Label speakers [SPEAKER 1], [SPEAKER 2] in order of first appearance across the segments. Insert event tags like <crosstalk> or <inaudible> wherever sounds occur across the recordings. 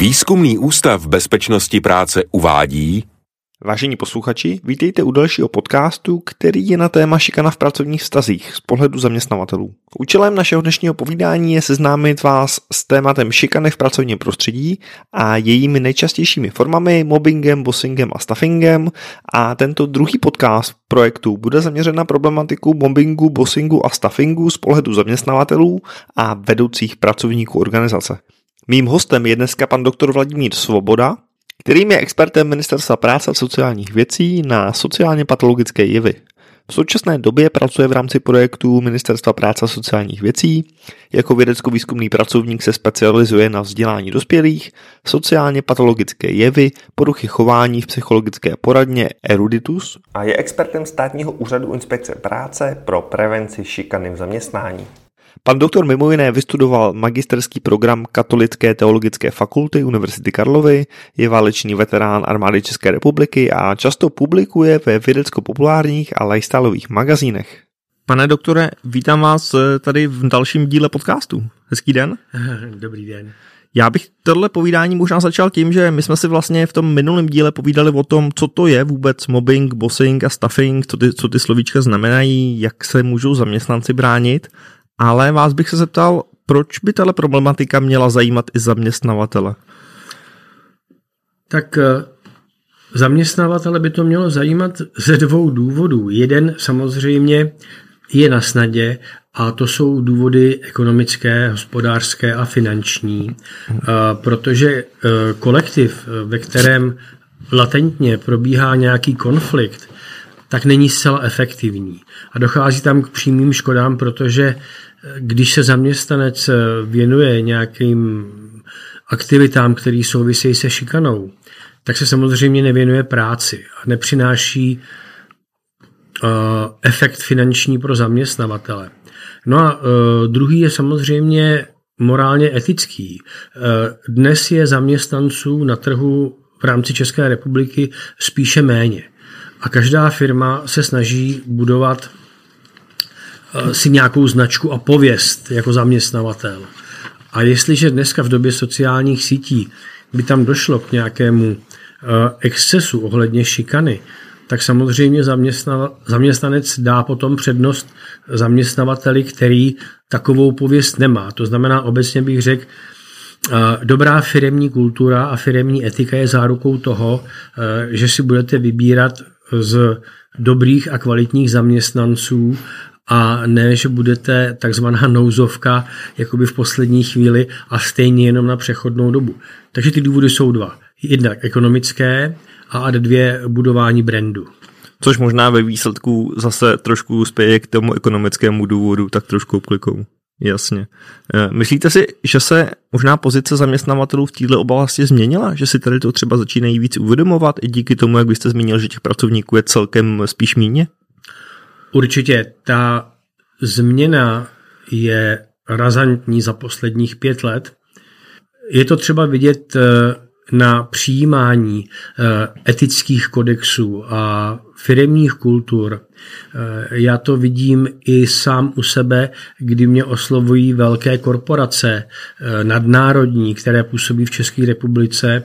[SPEAKER 1] Výzkumný ústav bezpečnosti práce uvádí
[SPEAKER 2] Vážení posluchači, vítejte u dalšího podcastu, který je na téma šikana v pracovních vztazích z pohledu zaměstnavatelů. Účelem našeho dnešního povídání je seznámit vás s tématem šikany v pracovním prostředí a jejími nejčastějšími formami, mobbingem, bossingem a staffingem a tento druhý podcast projektu bude zaměřen na problematiku mobbingu, bossingu a staffingu z pohledu zaměstnavatelů a vedoucích pracovníků organizace. Mým hostem je dneska pan doktor Vladimír Svoboda, kterým je expertem Ministerstva práce a sociálních věcí na sociálně patologické jevy. V současné době pracuje v rámci projektu Ministerstva práce a sociálních věcí. Jako vědecko-výzkumný pracovník se specializuje na vzdělání dospělých, sociálně patologické jevy, poruchy chování v psychologické poradně Eruditus a je expertem státního úřadu inspekce práce pro prevenci šikany v zaměstnání. Pan doktor mimo jiné vystudoval magisterský program Katolické teologické fakulty Univerzity Karlovy, je válečný veterán armády České republiky a často publikuje ve vědecko-populárních a lifestyleových magazínech. Pane doktore, vítám vás tady v dalším díle podcastu. Hezký den. <laughs>
[SPEAKER 3] Dobrý den.
[SPEAKER 2] Já bych tohle povídání možná začal tím, že my jsme si vlastně v tom minulém díle povídali o tom, co to je vůbec mobbing, bossing a stuffing, co ty, co ty slovíčka znamenají, jak se můžou zaměstnanci bránit ale vás bych se zeptal, proč by tahle problematika měla zajímat i zaměstnavatele?
[SPEAKER 3] Tak eh, zaměstnavatele by to mělo zajímat ze dvou důvodů. Jeden samozřejmě je na snadě a to jsou důvody ekonomické, hospodářské a finanční, eh, protože eh, kolektiv, ve kterém latentně probíhá nějaký konflikt, tak není zcela efektivní. A dochází tam k přímým škodám, protože když se zaměstnanec věnuje nějakým aktivitám, které souvisejí se šikanou, tak se samozřejmě nevěnuje práci a nepřináší uh, efekt finanční pro zaměstnavatele. No a uh, druhý je samozřejmě morálně etický. Uh, dnes je zaměstnanců na trhu v rámci České republiky spíše méně. A každá firma se snaží budovat Eh, si nějakou značku a pověst jako zaměstnavatel. A jestliže dneska v době sociálních sítí by tam došlo k nějakému eh, excesu ohledně šikany, tak samozřejmě zaměstnanec dá potom přednost zaměstnavateli, který takovou pověst nemá. To znamená, obecně bych řekl, eh, dobrá firemní kultura a firemní etika je zárukou toho, že si budete vybírat z dobrých a kvalitních zaměstnanců a ne, že budete takzvaná nouzovka jakoby v poslední chvíli a stejně jenom na přechodnou dobu. Takže ty důvody jsou dva. Jednak ekonomické a dvě budování brandu.
[SPEAKER 2] Což možná ve výsledku zase trošku spěje k tomu ekonomickému důvodu, tak trošku obklikou. Jasně. Eh, myslíte si, že se možná pozice zaměstnavatelů v této oblasti změnila? Že si tady to třeba začínají víc uvědomovat i díky tomu, jak byste zmínil, že těch pracovníků je celkem spíš míně?
[SPEAKER 3] Určitě ta změna je razantní za posledních pět let. Je to třeba vidět eh, na přijímání eh, etických kodexů a firemních kultur. Eh, já to vidím i sám u sebe, kdy mě oslovují velké korporace nadnárodní, které působí v České republice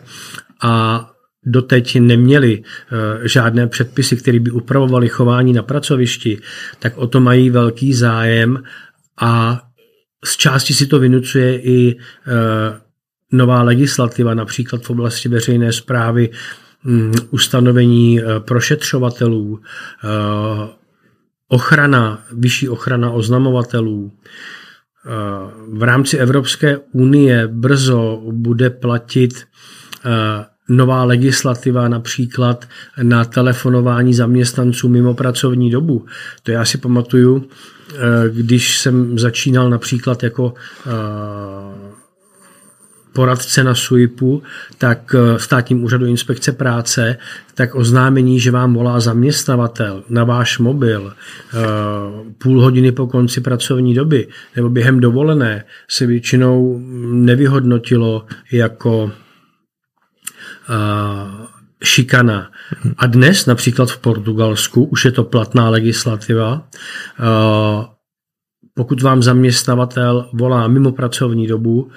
[SPEAKER 3] a doteď neměli eh, žádné předpisy, které by upravovaly chování na pracovišti, tak o to mají velký zájem a z části si to vynucuje i eh, nová legislativa, například v oblasti veřejné zprávy, hm, ustanovení eh, prošetřovatelů, ochrana, vyšší ochrana oznamovatelů. V rámci Evropské unie brzo bude platit nová legislativa například na telefonování zaměstnanců mimo pracovní dobu. To já si pamatuju, eh, když jsem začínal například jako eh, poradce na SUIPu, tak eh, státním úřadu inspekce práce, tak oznámení, že vám volá zaměstnavatel na váš mobil půl hodiny po konci pracovní doby nebo během dovolené se většinou nevyhodnotilo jako šikana. A dnes například v Portugalsku už je to platná legislativa. Pokud vám zaměstnavatel volá mimo pracovní dobu,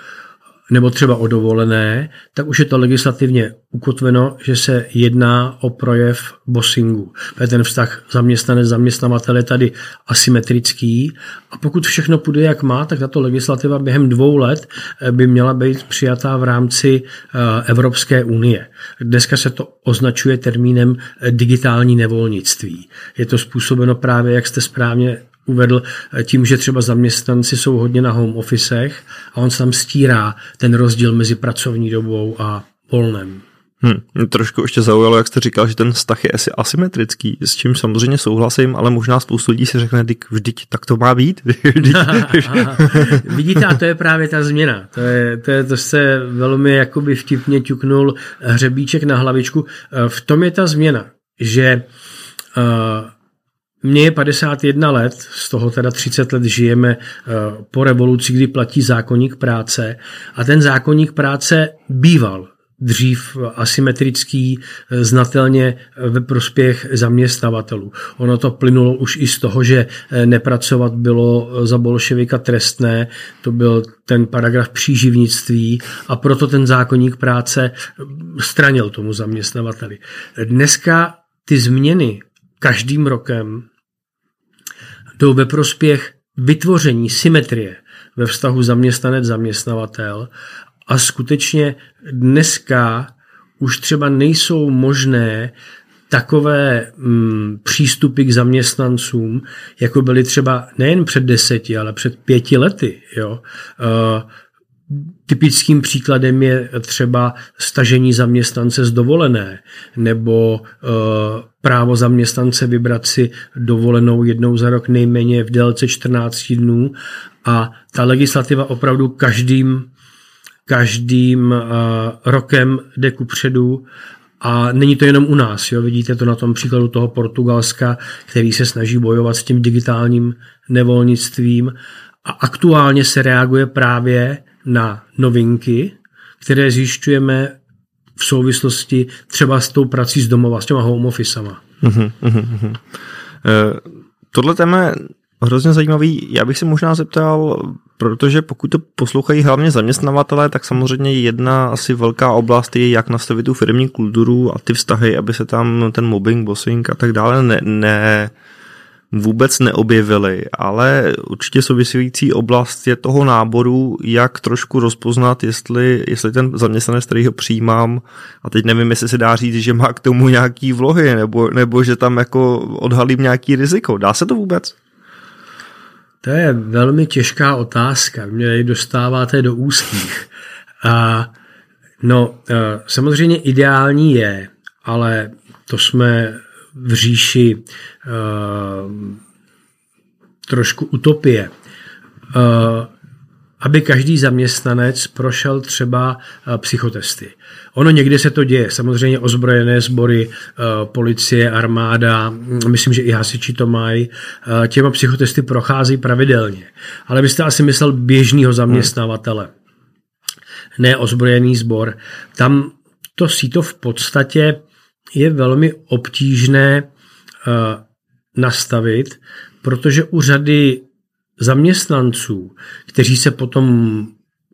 [SPEAKER 3] nebo třeba o dovolené, tak už je to legislativně ukotveno, že se jedná o projev bossingu. Ten vztah zaměstnanec zaměstnavatel je tady asymetrický a pokud všechno půjde jak má, tak tato legislativa během dvou let eh, by měla být přijatá v rámci eh, Evropské unie. Dneska se to označuje termínem eh, digitální nevolnictví. Je to způsobeno právě, jak jste správně uvedl tím, že třeba zaměstnanci jsou hodně na home officech a on se tam stírá ten rozdíl mezi pracovní dobou a volnem.
[SPEAKER 2] Hmm, mě trošku ještě zaujalo, jak jste říkal, že ten vztah je asi asymetrický, s čím samozřejmě souhlasím, ale možná spoustu lidí si řekne, vždyť tak to má být. <laughs> <laughs>
[SPEAKER 3] Vidíte, a to je právě ta změna. To, je, to, je, to se velmi jakoby vtipně ťuknul hřebíček na hlavičku. V tom je ta změna, že uh, mně je 51 let, z toho teda 30 let žijeme eh, po revoluci, kdy platí zákonník práce a ten zákonník práce býval dřív asymetrický, eh, znatelně ve prospěch zaměstnavatelů. Ono to plynulo už i z toho, že eh, nepracovat bylo za bolševika trestné, to byl ten paragraf příživnictví a proto ten zákonník práce stranil tomu zaměstnavateli. Dneska ty změny každým rokem jdou ve prospěch vytvoření symetrie ve vztahu zaměstnanec-zaměstnavatel a skutečně dneska už třeba nejsou možné takové mm, přístupy k zaměstnancům, jako byly třeba nejen před deseti, ale před pěti lety. Jo? Uh, Typickým příkladem je třeba stažení zaměstnance z dovolené nebo e, právo zaměstnance vybrat si dovolenou jednou za rok nejméně v délce 14 dnů. A ta legislativa opravdu každým, každým e, rokem jde ku předu a není to jenom u nás, jo? vidíte to na tom příkladu toho Portugalska, který se snaží bojovat s tím digitálním nevolnictvím. A aktuálně se reaguje právě na novinky, které zjišťujeme v souvislosti třeba s tou prací z domova, s těma home officema. Uh-huh, uh-huh.
[SPEAKER 2] Uh, tohle téma je hrozně zajímavý. Já bych se možná zeptal, protože pokud to poslouchají hlavně zaměstnavatele, tak samozřejmě jedna asi velká oblast je, jak nastavit tu firmní kulturu a ty vztahy, aby se tam ten mobbing, bossing a tak dále ne, ne vůbec neobjevily, ale určitě související oblast je toho náboru, jak trošku rozpoznat, jestli, jestli ten zaměstnanec, který ho přijímám, a teď nevím, jestli se dá říct, že má k tomu nějaký vlohy, nebo, nebo že tam jako odhalím nějaký riziko. Dá se to vůbec?
[SPEAKER 3] To je velmi těžká otázka. Mě ji dostáváte do úzkých. A, no, e, samozřejmě ideální je, ale to jsme v říši uh, trošku utopie. Uh, aby každý zaměstnanec prošel třeba eh, psychotesty. Ono někdy se to děje, samozřejmě ozbrojené sbory, policie, armáda, hm, myslím, že i hasiči to mají, těma psychotesty prochází pravidelně. Ale byste asi myslel běžného zaměstnavatele, ne ozbrojený sbor. Tam to síto v podstatě je velmi obtížné eh, nastavit, protože u řady zaměstnanců, kteří se potom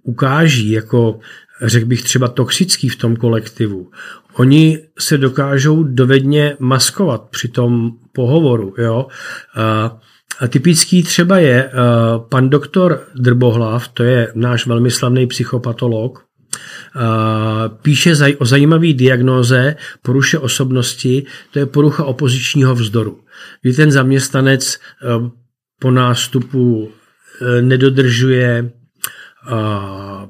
[SPEAKER 3] ukáží jako, řekl bych, třeba toxický v tom kolektivu, oni se dokážou dovedně maskovat při tom pohovoru. Jo? A typický třeba je eh, pan doktor Drbohlav, to je náš velmi slavný psychopatolog, píše o zajímavé diagnóze poruše osobnosti, to je porucha opozičního vzdoru. Kdy ten zaměstnanec eh, po nástupu eh, nedodržuje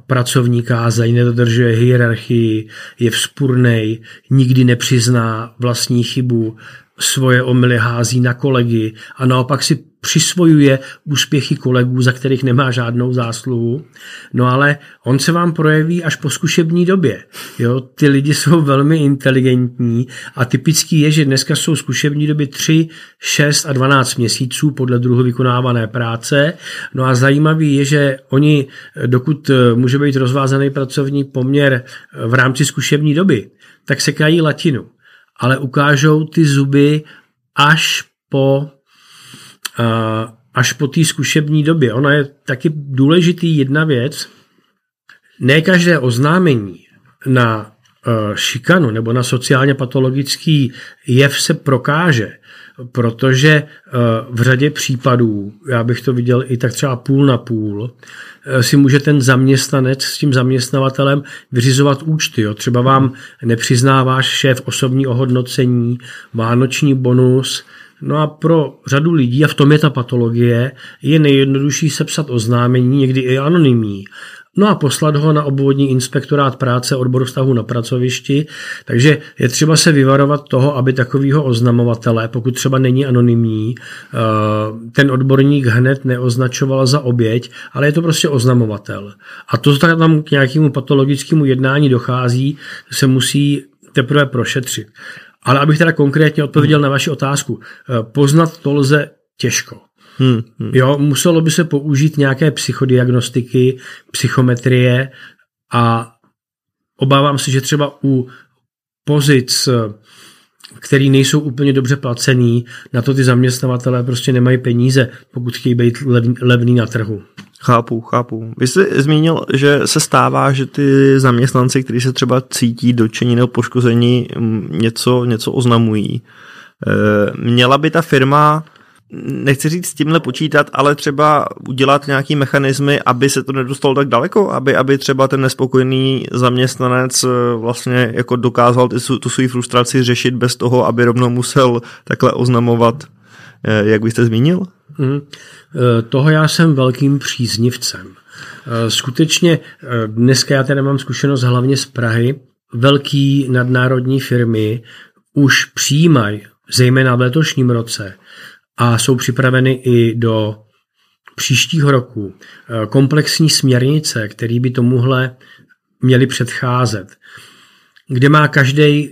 [SPEAKER 3] pracovní kázeň, nedodržuje hierarchii, je vzpurnej, nikdy nepřizná vlastní chybu, svoje omily hází na kolegy a naopak si přisvojuje úspěchy kolegů, za kterých nemá žádnou zásluhu. No ale on se vám projeví až po zkušební době. Jo, ty lidi jsou velmi inteligentní a typický je, že dneska jsou zkušební doby 3, 6 a 12 měsíců podle druhu vykonávané práce. No a zajímavý je, že oni, dokud může být rozvázaný pracovní poměr v rámci zkušební doby, tak sekají latinu ale ukážou ty zuby až po až po té zkušební době. Ona je taky důležitý jedna věc, ne každé oznámení na šikanu nebo na sociálně patologický jev se prokáže, protože eh, v řadě případů, já bych to viděl i tak třeba půl na půl, eh, si může ten zaměstnanec s tím zaměstnavatelem vyřizovat účty. Jo. Třeba vám nepřiznáváš šéf osobní ohodnocení, vánoční bonus, No a pro řadu lidí, a v tom je ta patologie, je nejjednodušší sepsat oznámení, někdy i anonymní, no a poslat ho na obvodní inspektorát práce odboru vztahu na pracovišti. Takže je třeba se vyvarovat toho, aby takovýho oznamovatele, pokud třeba není anonymní, eh, ten odborník hned neoznačoval za oběť, ale je to prostě oznamovatel. A to, že tam k nějakému patologickému jednání dochází, se musí teprve prošetřit. Ale abych teda konkrétně odpověděl na vaši otázku, eh, poznat to lze těžko. Hmm, hmm. Jo, muselo by se použít nějaké psychodiagnostiky, psychometrie a obávám se, že třeba u pozic, který nejsou úplně dobře placený, na to ty zaměstnavatele prostě nemají peníze, pokud chtějí být levný na trhu.
[SPEAKER 2] Chápu, chápu. Vy jste zmínil, že se stává, že ty zaměstnanci, kteří se třeba cítí dočení nebo poškození, něco, něco oznamují. E, měla by ta firma nechci říct s tímhle počítat, ale třeba udělat nějaký mechanismy, aby se to nedostalo tak daleko, aby, aby třeba ten nespokojený zaměstnanec eh, vlastně jako dokázal tu, tu svou frustraci řešit bez toho, aby rovnou musel takhle oznamovat, eh, jak byste zmínil? Hmm.
[SPEAKER 3] Toho já jsem velkým příznivcem. Skutečně dneska já tady mám zkušenost hlavně z Prahy. Velký nadnárodní firmy už přijímají, zejména v letošním roce, a jsou připraveny i do příštího roku eh, komplexní směrnice, které by tomuhle měly předcházet, kde má každý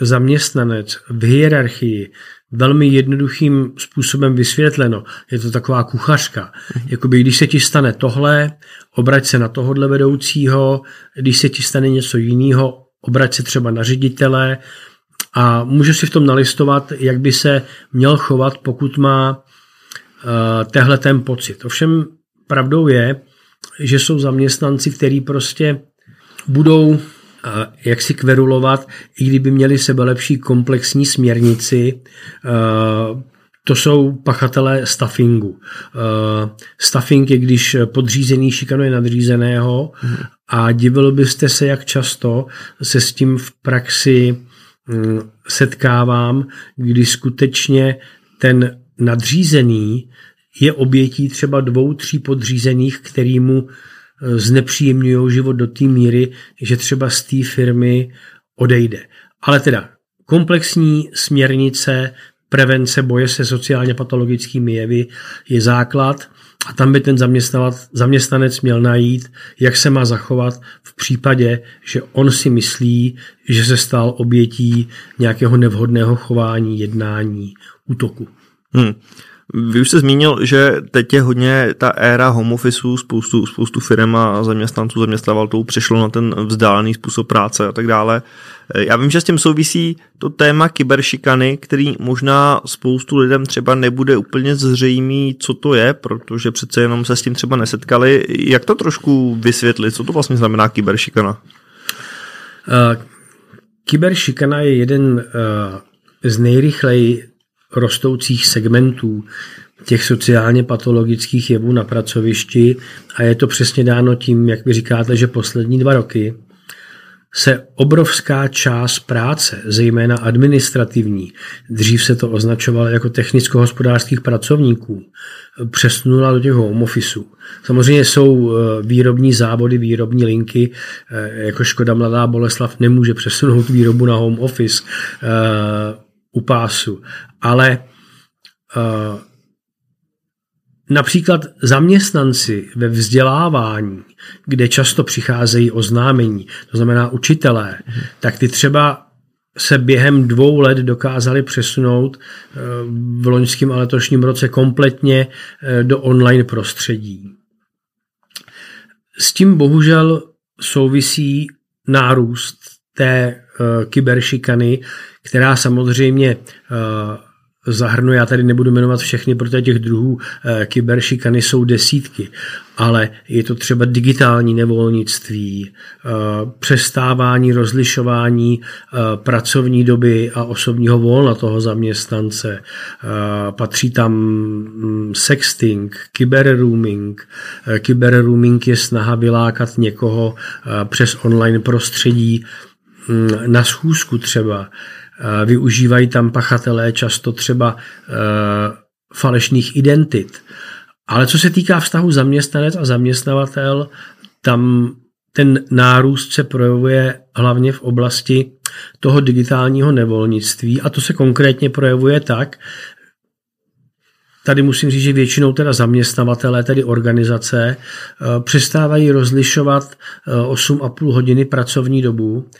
[SPEAKER 3] zaměstnanec v hierarchii velmi jednoduchým způsobem vysvětleno. Je to taková kuchařka. Jakoby, když se ti stane tohle, obrať se na tohodle vedoucího, když se ti stane něco jiného, obrať se třeba na ředitele, a může si v tom nalistovat, jak by se měl chovat, pokud má uh, tehle ten pocit. Ovšem pravdou je, že jsou zaměstnanci, kteří prostě budou uh, jak si kverulovat, i kdyby měli sebe lepší komplexní směrnici, uh, to jsou pachatelé staffingu. Uh, staffing je, když podřízený šikanuje nadřízeného hmm. a divil byste se, jak často se s tím v praxi setkávám, kdy skutečně ten nadřízený je obětí třeba dvou, tří podřízených, který mu e, znepříjemňují život do té míry, že třeba z té firmy odejde. Ale teda komplexní směrnice prevence boje se sociálně patologickými jevy je základ a tam by ten zaměstnanec měl najít, jak se má zachovat v případě, že on si myslí, že se stal obětí nějakého nevhodného chování, jednání, útoku. Hmm.
[SPEAKER 2] Vy už jste zmínil, že teď je hodně ta éra home officeu, spoustu, spoustu firm a zaměstnanců, zaměstnavatelů přešlo na ten vzdálený způsob práce a tak dále. Já vím, že s tím souvisí to téma kyberšikany, který možná spoustu lidem třeba nebude úplně zřejmý, co to je, protože přece jenom se s tím třeba nesetkali. Jak to trošku vysvětlit? Co to vlastně znamená kyberšikana? Uh,
[SPEAKER 3] kyberšikana je jeden uh, z nejrychleji rostoucích segmentů těch sociálně patologických jevů na pracovišti a je to přesně dáno tím, jak vy říkáte, že poslední dva roky se obrovská část práce, zejména administrativní, dřív se to označovalo jako technicko-hospodářských pracovníků, přesunula do těch home officeů. Samozřejmě jsou eh, výrobní závody, výrobní linky, eh, jako Škoda Mladá Boleslav nemůže přesunout výrobu na home office eh, u pásu, ale Například zaměstnanci ve vzdělávání, kde často přicházejí oznámení, to znamená učitelé, tak ty třeba se během dvou let dokázali přesunout eh, v loňském a letošním roce kompletně eh, do online prostředí. S tím bohužel souvisí nárůst té eh, kyberšikany, která samozřejmě zahrnuje, já tady nebudu jmenovat všechny, protože těch druhů e, kyberšikany jsou desítky, ale je to třeba digitální nevolnictví, přestávání, rozlišování pracovní doby a osobního volna toho zaměstnance. Patří tam mm, sexting, kyberrooming. Kyberrooming je snaha vylákat někoho přes online prostředí na schůzku třeba. Využívají tam pachatelé často třeba falešných identit. Ale co se týká vztahu zaměstnanec a zaměstnavatel, tam ten nárůst se projevuje hlavně v oblasti toho digitálního nevolnictví a to se konkrétně projevuje tak, tady musím říct, že většinou teda zaměstnavatelé, tedy organizace, přestávají rozlišovat 8,5 hodiny pracovní dobu,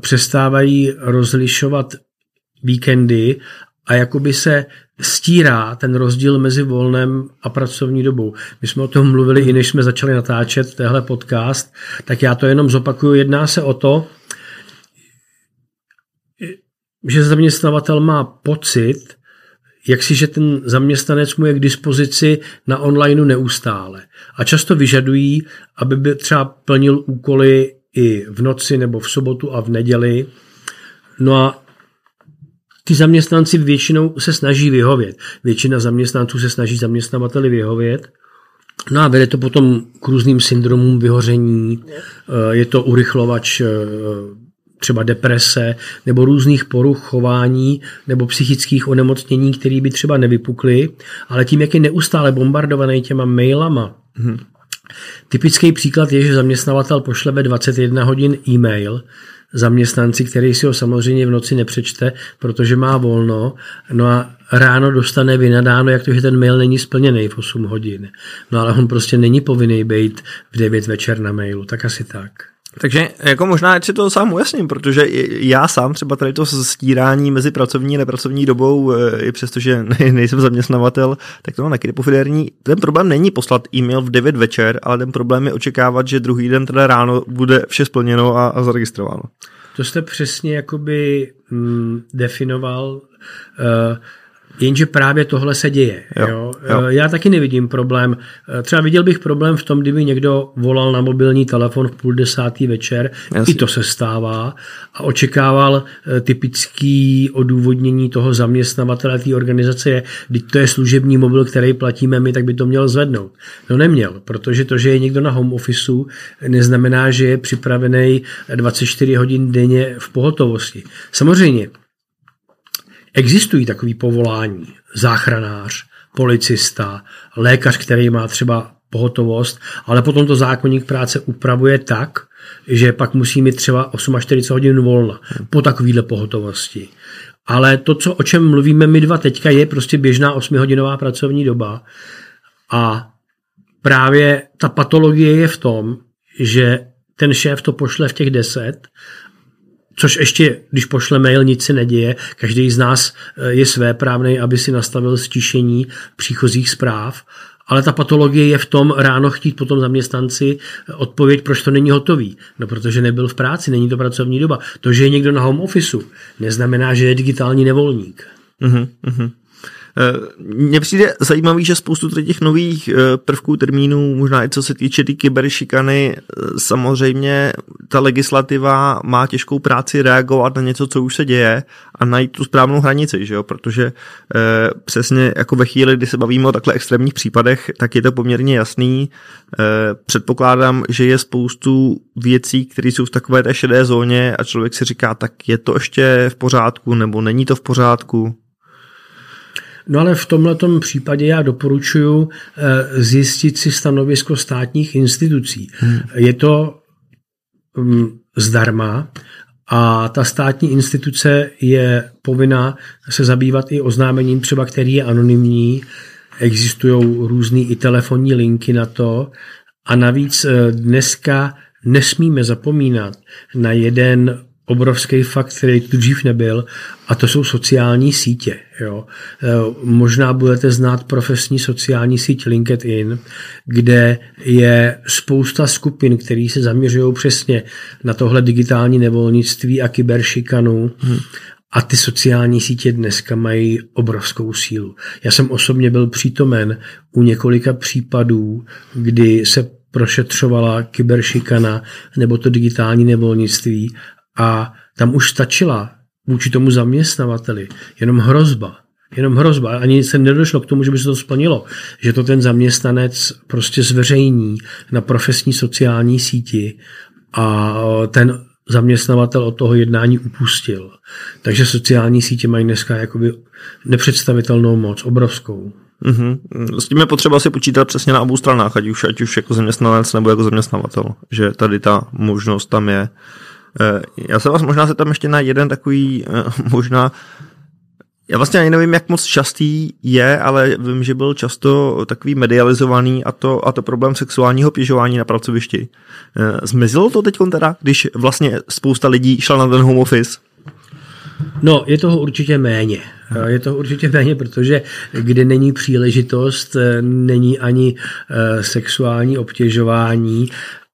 [SPEAKER 3] přestávají rozlišovat víkendy a jakoby se stírá ten rozdíl mezi volnem a pracovní dobou. My jsme o tom mluvili i než jsme začali natáčet tehle podcast, tak já to jenom zopakuju. Jedná se o to, že zaměstnavatel má pocit, jak si, že ten zaměstnanec mu je k dispozici na onlineu neustále. A často vyžadují, aby by třeba plnil úkoly i v noci nebo v sobotu a v neděli. No a ty zaměstnanci většinou se snaží vyhovět. Většina zaměstnanců se snaží zaměstnavateli vyhovět. No a vede to potom k různým syndromům vyhoření, eh, je to urychlovač eh, třeba deprese nebo různých poruch chování nebo psychických onemocnění, které by třeba nevypukly, ale tím, jak je neustále bombardovaný těma mailama, hmm. Typický příklad je, že zaměstnavatel pošle ve 21 hodin e-mail, zaměstnanci, který si ho samozřejmě v noci nepřečte, protože má volno, no a ráno dostane vynadáno, jak to, že ten mail není splněný v 8 hodin. No ale on prostě není povinný být v 9 večer na mailu, tak asi tak.
[SPEAKER 2] Takže jako možná, ať si to sám ujasním, protože já sám třeba tady to stírání mezi pracovní a nepracovní dobou, e, i přestože <laughs> nejsem zaměstnavatel, tak to mám taky nepofiderní. Ten problém není poslat e-mail v 9 večer, ale ten problém je očekávat, že druhý den teda ráno bude vše splněno a, a zaregistrováno.
[SPEAKER 3] To jste přesně jakoby mm, definoval. Uh, Jenže právě tohle se děje. Jo, jo. Jo. Já taky nevidím problém. Třeba viděl bych problém v tom, kdyby někdo volal na mobilní telefon v půl desátý večer, Jasně. i to se stává, a očekával eh, typický odůvodnění toho zaměstnavatele té organizace je, když to je služební mobil, který platíme my, tak by to měl zvednout. No neměl, protože to, že je někdo na home officeu, neznamená, že je připravený 24 hodin denně v pohotovosti. Samozřejmě, Existují takový povolání, záchranář, policista, lékař, který má třeba pohotovost, ale potom to zákonník práce upravuje tak, že pak musí mít třeba 48 hodin volna po takovéhle pohotovosti. Ale to, co, o čem mluvíme my dva teďka, je prostě běžná 8-hodinová pracovní doba a právě ta patologie je v tom, že ten šéf to pošle v těch 10 Což ještě, když pošle mail, nic se neděje. Každý z nás eh, je svéprávný, aby si nastavil stišení příchozích zpráv. Ale ta patologie je v tom ráno chtít potom zaměstnanci eh, odpověď, proč to není hotový. No, protože nebyl v práci, není to pracovní doba. To, že je někdo na home officeu, neznamená, že je digitální nevolník. Uh-huh, uh-huh.
[SPEAKER 2] Mně přijde zajímavý, že spoustu těch nových eh, prvků, termínů, možná i co se týče ty kyberšikany, eh, samozřejmě ta legislativa má těžkou práci reagovat na něco, co už se děje a najít tu správnou hranici, že jo? protože eh, přesně jako ve chvíli, kdy se bavíme o takhle extrémních případech, tak je to poměrně jasný. Eh, předpokládám, že je spoustu věcí, které jsou v takové té šedé zóně a člověk si říká, tak je to ještě v pořádku nebo není to v pořádku?
[SPEAKER 3] No ale v tomto případě já doporučuji eh, zjistit si stanovisko státních institucí. Hmm. Je to um, zdarma a ta státní instituce je povinná se zabývat i oznámením třeba, který je anonymní. Existují různé i telefonní linky na to. A navíc eh, dneska nesmíme zapomínat na jeden obrovský fakt, který tu dřív nebyl, a to jsou sociální sítě. Jo. E, možná budete znát profesní sociální síť LinkedIn, kde je spousta skupin, které se zaměřují přesně na tohle digitální nevolnictví a kyberšikanu. Hmm. A ty sociální sítě dneska mají obrovskou sílu. Já jsem osobně byl přítomen u několika případů, kdy se prošetřovala kyberšikana nebo to digitální nevolnictví a tam už stačila vůči tomu zaměstnavateli jenom hrozba. Jenom hrozba. Ani se nedošlo k tomu, že by se to splnilo. Že to ten zaměstnanec prostě zveřejní na profesní sociální síti a ten zaměstnavatel od toho jednání upustil. Takže sociální sítě mají dneska jakoby nepředstavitelnou moc, obrovskou.
[SPEAKER 2] Mm-hmm. S tím je potřeba si počítat přesně na obou stranách, ať už, ať už jako zaměstnanec nebo jako zaměstnavatel, že tady ta možnost tam je. Eh, já se vás možná se tam ještě na jeden takový eh, <laughs> možná já vlastně ani nevím, jak moc častý je, ale vím, že byl často takový medializovaný a to, a to problém sexuálního obtěžování na pracovišti. Eh, zmizelo to teď teda, když vlastně spousta lidí šla na ten home office?
[SPEAKER 3] No, je toho určitě méně. Je toho určitě méně, protože kde není příležitost, není ani sexuální obtěžování,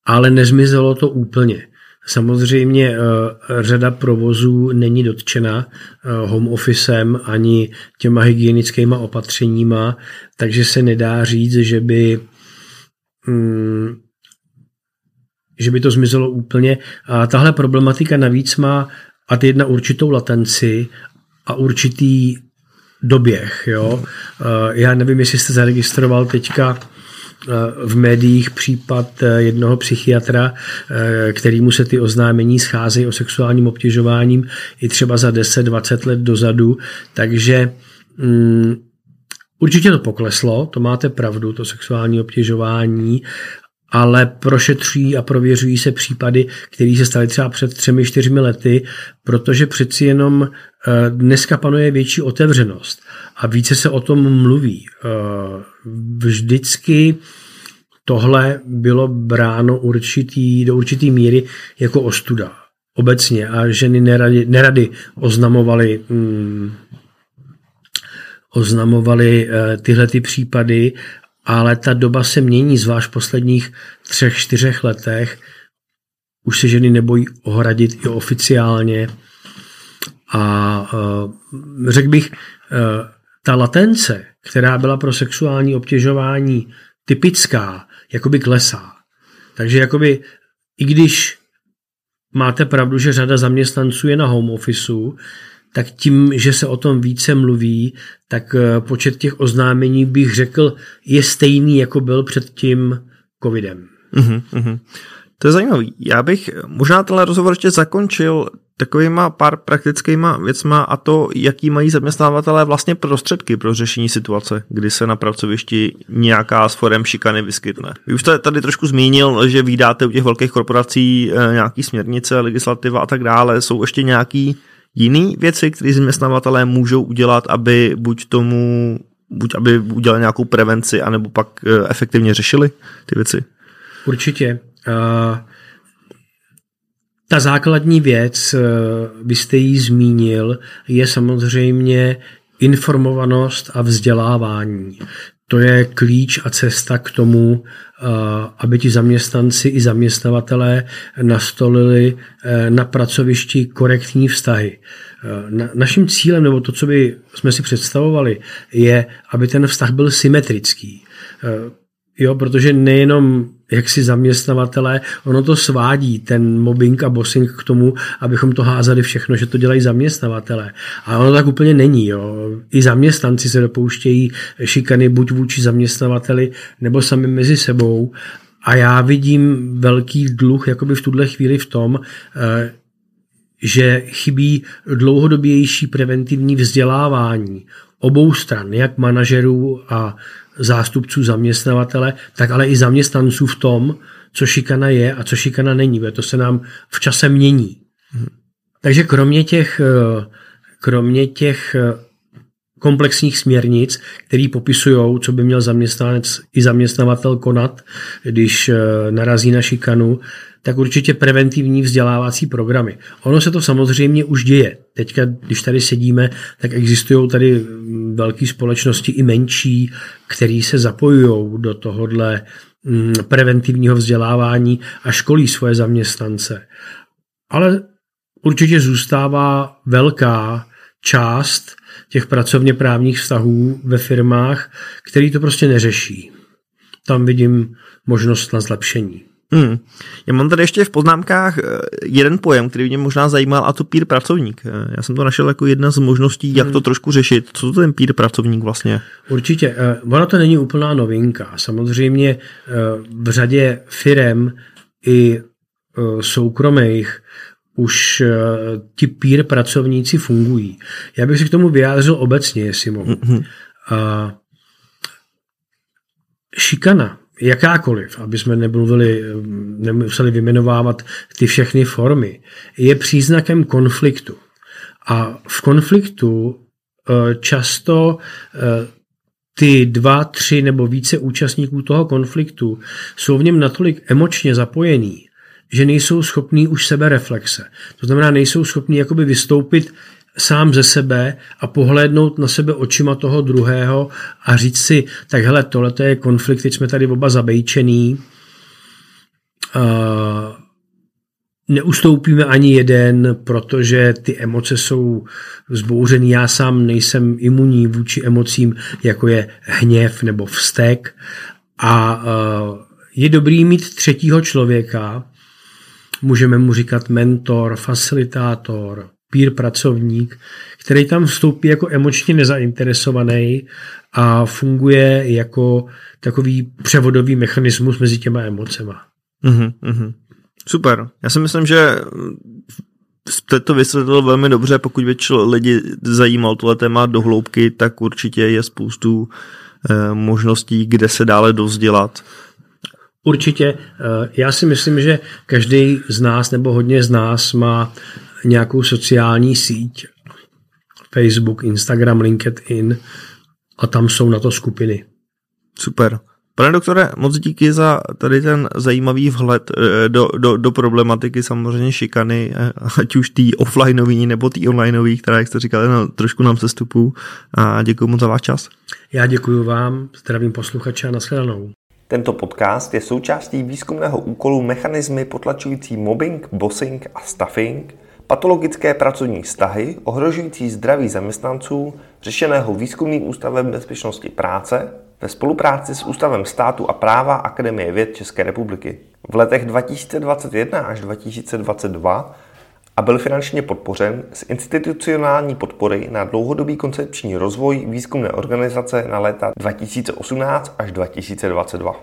[SPEAKER 3] ale nezmizelo to úplně. Samozřejmě eh, řada provozů není dotčena eh, home officem ani těma hygienickými opatřeníma, takže se nedá říct, že by mm, že by to zmizelo úplně. A tahle problematika navíc má a ty jedna určitou latenci a určitý doběh. Jo? Eh, já nevím, jestli jste zaregistroval teďka v médiích případ eh, jednoho psychiatra, eh, kterýmu se ty oznámení scházejí o sexuálním obtěžováním i třeba za 10-20 let dozadu, takže um, určitě to pokleslo, to máte pravdu, to sexuální obtěžování, ale prošetřují a prověřují se případy, které se staly třeba před třemi, čtyřmi lety, protože přeci jenom eh, dneska panuje větší otevřenost a více se o tom mluví. Eh, vždycky tohle bylo bráno určitý, do určitý míry jako ostuda obecně a ženy nerady, nerady oznamovali hmm, oznamovali eh, tyhle ty případy ale ta doba se mění, zvlášť v posledních třech, čtyřech letech. Už se ženy nebojí ohradit i oficiálně. A uh, řekl bych, ta latence, která byla pro sexuální obtěžování typická, jakoby klesá. Takže jakoby, i když máte pravdu, že řada zaměstnanců je na home officeu, tak tím, že se o tom více mluví, tak eh, počet těch oznámení bych řekl je stejný, jako byl před tím covidem.
[SPEAKER 2] Uh-huh. To je zajímavý. Já bych možná tenhle rozhovor ještě zakončil takovýma pár praktickýma věcma a to, jaký mají zaměstnávatelé vlastně prostředky pro řešení situace, kdy se na pracovišti nějaká s forem šikany vyskytne. Vy už jste tady trošku zmínil, že vydáte u těch velkých korporací eh, nějaký směrnice, legislativa a tak dále. Jsou ještě nějaký jiné věci, které zaměstnavatelé můžou udělat, aby buď tomu, buď aby udělali nějakou prevenci, anebo pak eh, efektivně řešili ty věci?
[SPEAKER 3] Určitě. Uh, ta základní věc, uh, vy jste ji zmínil, je samozřejmě informovanost a vzdělávání. To je klíč a cesta k tomu, aby ti zaměstnanci i zaměstnavatelé nastolili e, na pracovišti korektní vztahy. Naším cílem, nebo to, co by jsme si představovali, je, aby ten vztah byl symetrický. Jo, protože nejenom jak si zaměstnavatelé, ono to svádí, ten mobbing a bossing k tomu, abychom to házeli všechno, že to dělají zaměstnavatelé. A ono tak úplně není. Jo. I zaměstnanci se dopouštějí šikany buď vůči zaměstnavateli, nebo sami mezi sebou. A já vidím velký dluh jakoby v tuhle chvíli v tom, eh, že chybí dlouhodobější preventivní vzdělávání obou stran, jak manažerů a zástupců zaměstnavatele, tak ale i zaměstnanců v tom, co šikana je a co šikana není, protože to se nám v čase mění. Takže kromě těch, eh, kromě těch eh, komplexních směrnic, které popisují, co by měl zaměstnanec i zaměstnavatel konat, když eh, narazí na šikanu, tak určitě preventivní vzdělávací programy. Ono se to samozřejmě už děje. Teďka, když tady sedíme, tak existují tady velké společnosti i menší, které se zapojují do tohohle mm, preventivního vzdělávání a školí svoje zaměstnance. Ale určitě zůstává velká část těch pracovně právních vztahů ve firmách, který to prostě neřeší. Tam vidím možnost na zlepšení.
[SPEAKER 2] Hmm. Já mám tady ještě v poznámkách eh, jeden pojem, který mě možná zajímal, a to peer pracovník. Eh, já jsem to našel jako jedna z možností, jak hmm. to trošku řešit. Co to ten peer pracovník vlastně?
[SPEAKER 3] Určitě. Eh, ono to není úplná novinka. Samozřejmě v řadě firem i soukromých už ti peer pracovníci fungují. Já bych se k tomu vyjádřil obecně, jestli mohu. Mm-hmm. Šikana jakákoliv, aby jsme nemluvili, nemuseli vymenovávat ty všechny formy, je příznakem konfliktu. A v konfliktu eh, často eh, ty dva, tři nebo více účastníků toho konfliktu jsou v něm natolik emočně zapojení, že nejsou schopní už sebe reflexe. To znamená, nejsou schopní jakoby vystoupit sám ze sebe a pohlédnout na sebe očima toho druhého a říct si, tak hele, tohle je konflikt, teď jsme tady oba zabejčený, uh, neustoupíme ani jeden, protože ty emoce jsou zbouřený. Já sám nejsem imunní vůči emocím, jako je hněv nebo vztek. A uh, je dobrý mít třetího člověka, můžeme mu říkat mentor, facilitátor, peer pracovník, který tam vstoupí jako emočně nezainteresovaný a funguje jako takový převodový mechanismus mezi těma emocema.
[SPEAKER 2] Mm-hmm. Super. Já si myslím, že jste to vysvětlil velmi dobře, pokud by čl- lidi zajímal tohle téma do hloubky, tak určitě je spoustu e, možností, kde se dále dozdělat.
[SPEAKER 3] Určitě. Eh, já si myslím, že každý z nás nebo hodně z nás má nějakou sociální síť, Facebook, Instagram, LinkedIn a tam jsou na to skupiny.
[SPEAKER 2] Super. Pane doktore, moc díky za tady ten zajímavý vhled eh, do, do, do problematiky samozřejmě šikany, eh, ať už tý offlineový nebo tý onlineový, která, jak jste říkali, no, trošku nám sestupu a děkuji moc za váš čas.
[SPEAKER 3] Já děkuji vám, zdravím posluchače a nashledanou.
[SPEAKER 4] Tento podcast je součástí výzkumného úkolu Mechanizmy potlačující mobbing, bossing a stuffing – patologické pracovní vztahy ohrožující zdraví zaměstnanců řešeného Výzkumným ústavem bezpečnosti práce ve spolupráci s Ústavem státu a práva Akademie věd České republiky. V letech 2021 až 2022 a byl finančně podpořen z institucionální podpory na dlouhodobý koncepční rozvoj výzkumné organizace na léta 2018 až 2022.